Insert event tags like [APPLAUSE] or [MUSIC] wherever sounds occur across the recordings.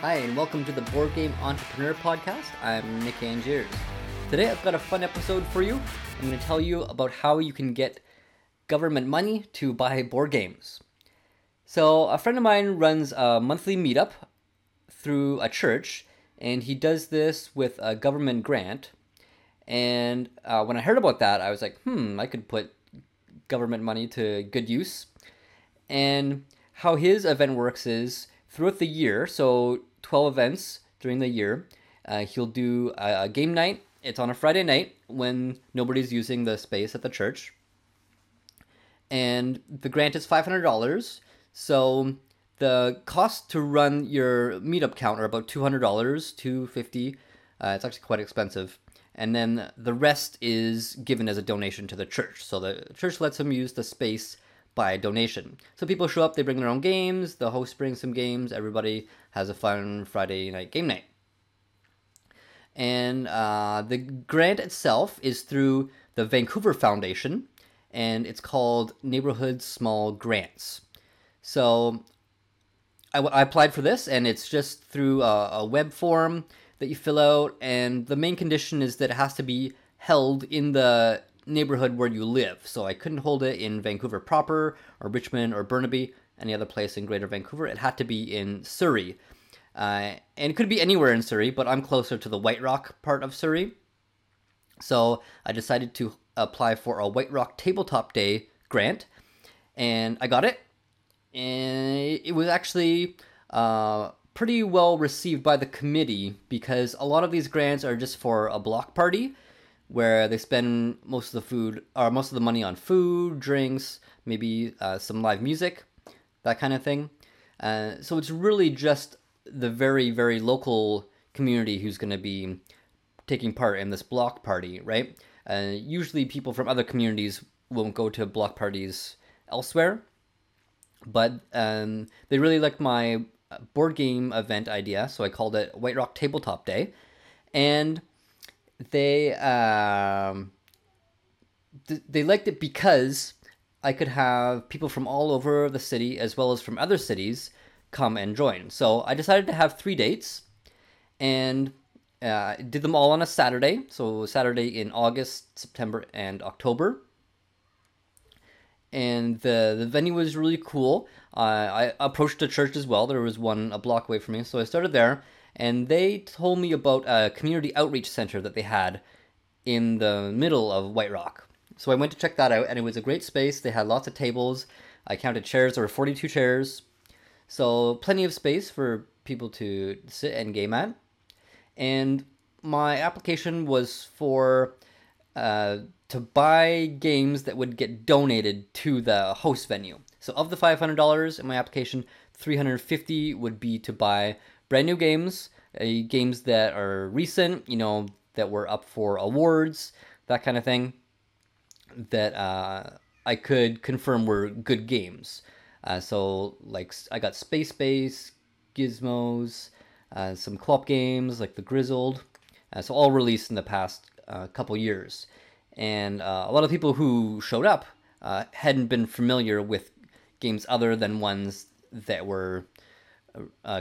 Hi, and welcome to the Board Game Entrepreneur Podcast. I'm Nick Angiers. Today I've got a fun episode for you. I'm going to tell you about how you can get government money to buy board games. So, a friend of mine runs a monthly meetup through a church, and he does this with a government grant. And uh, when I heard about that, I was like, hmm, I could put government money to good use. And how his event works is throughout the year, so 12 events during the year, uh, he'll do a, a game night. It's on a Friday night when nobody's using the space at the church. And the grant is $500. So the cost to run your meetup count are about $200, 250. Uh, it's actually quite expensive. And then the rest is given as a donation to the church. So the church lets him use the space by donation. So people show up, they bring their own games, the host brings some games, everybody has a fun Friday night game night. And uh, the grant itself is through the Vancouver Foundation, and it's called Neighborhood Small Grants. So I, I applied for this, and it's just through a, a web form that you fill out, and the main condition is that it has to be held in the neighborhood where you live. So I couldn't hold it in Vancouver proper or Richmond or Burnaby, any other place in Greater Vancouver. It had to be in Surrey. Uh, and it could be anywhere in Surrey, but I'm closer to the White Rock part of Surrey. So I decided to apply for a White Rock Tabletop Day grant, and I got it. And it was actually uh, pretty well received by the committee because a lot of these grants are just for a block party where they spend most of the food or most of the money on food, drinks, maybe uh, some live music, that kind of thing. Uh, so it's really just the very very local community who's going to be taking part in this block party, right? Uh, usually people from other communities won't go to block parties elsewhere, but um, they really liked my board game event idea, so I called it White Rock Tabletop Day, and they um, th- they liked it because I could have people from all over the city as well as from other cities come and join. So I decided to have three dates, and uh, did them all on a Saturday. So Saturday in August, September, and October. And the the venue was really cool. Uh, I approached the church as well. There was one a block away from me, so I started there and they told me about a community outreach center that they had in the middle of White Rock. So I went to check that out, and it was a great space. They had lots of tables. I counted chairs. There were 42 chairs. So plenty of space for people to sit and game at. And my application was for uh, to buy games that would get donated to the host venue. So of the $500 in my application, 350 would be to buy brand new games, uh, games that are recent, you know, that were up for awards, that kind of thing, that uh, I could confirm were good games. Uh, so, like, I got Space Base, Gizmos, uh, some co-op games like The Grizzled. Uh, so, all released in the past uh, couple years. And uh, a lot of people who showed up hadn't been familiar with games other than ones that were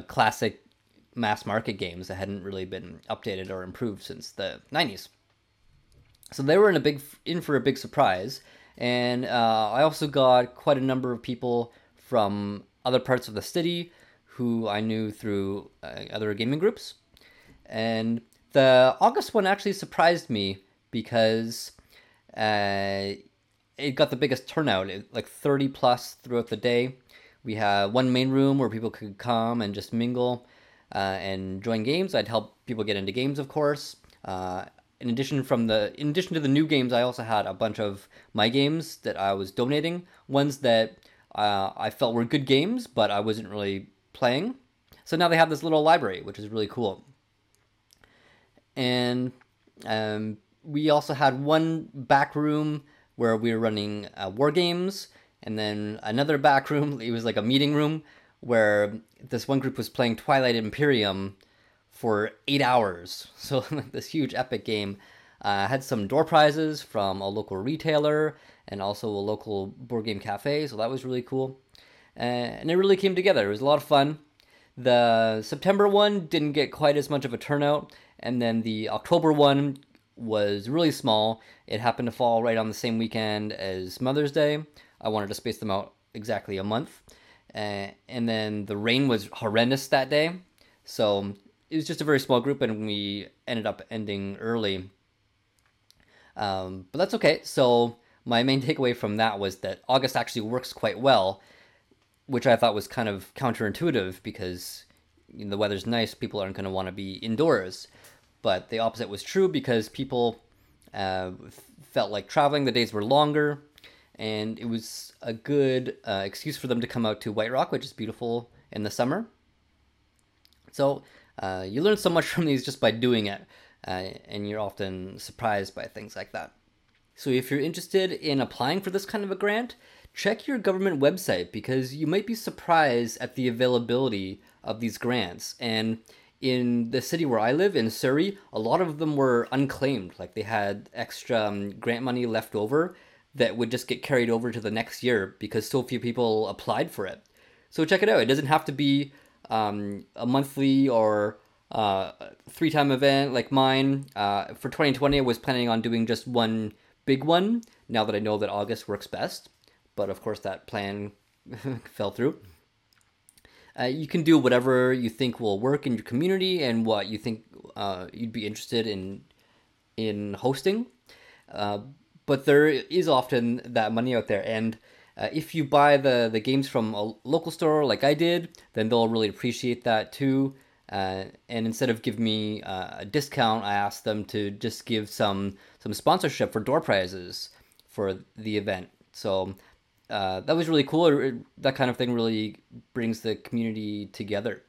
classic mass market games that hadn't really been updated or improved since the 90s. So they were in a big in for a big surprise, and uh, I also got quite a number of people from other parts of the city who I knew through uh, other gaming groups. And the August one actually surprised me because uh, it got the biggest turnout, like 30 plus throughout the day. We had one main room where people could come and just mingle and join games. I'd help people get into games, of course. Uh, in addition from the in addition to the new games, I also had a bunch of my games that I was donating. Ones that uh, I felt were good games, but I wasn't really playing. So now they have this little library, which is really cool. And um, we also had one back room where we were running uh, war games, and then another back room. [LAUGHS] It was like a meeting room where this one group was playing Twilight Imperium for eight hours. [LAUGHS] So this huge epic game uh, had some door prizes from a local retailer and also a local board game cafe. So that was really cool, uh, and it really came together. It was a lot of fun. The September one didn't get quite as much of a turnout, and then the October one was really small. It happened to fall right on the same weekend as Mother's Day. I wanted to space them out exactly a month. Uh, and then the rain was horrendous that day. So it was just a very small group, and we ended up ending early. Um, but that's okay. So my main takeaway from that was that August actually works quite well, which I thought was kind of counterintuitive because you know, the weather's nice, people aren't going to want to be indoors. But the opposite was true because people uh, felt like traveling. The days were longer, and it was a good uh, excuse for them to come out to White Rock, which is beautiful in the summer. So uh, you learn so much [LAUGHS] from these just by doing it, uh, and you're often surprised by things like that. So if you're interested in applying for this kind of a grant, check your government website because you might be surprised at the availability of these grants. And in the city where I live, in Surrey, a lot of them were unclaimed. Like they had extra um, grant money left over that would just get carried over to the next year because so few people applied for it. So check it out. It doesn't have to be um, a monthly or uh, three time event like mine. Uh, for 2020, I was planning on doing just one big one now that I know that August works best. But of course, that plan [LAUGHS] fell through. Uh, you can do whatever you think will work in your community and what you think uh, you'd be interested in in hosting. But there is often that money out there, and uh, if you buy the the games from a local store like I did, then they'll really appreciate that too. Uh, and instead of giving me uh, a discount, I asked them to just give some some sponsorship for door prizes for the event. So uh, that was really cool. That kind of thing really brings the community together.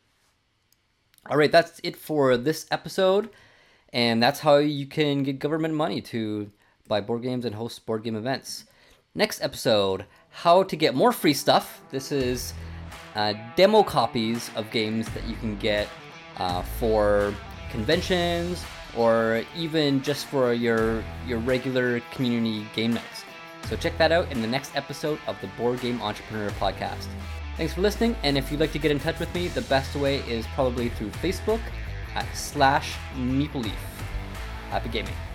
All right, that's it for this episode, and that's how you can get government money to buy board games and host board game events. Next episode, how to get more free stuff. This is uh, demo copies of games that you can get uh, for conventions or even just for your your regular community game nights. So check that out in the next episode of the Board Game Entrepreneur Podcast. Thanks for listening, and if you'd like to get in touch with me, the best way is probably through Facebook at slash Meeple Leaf. Happy gaming.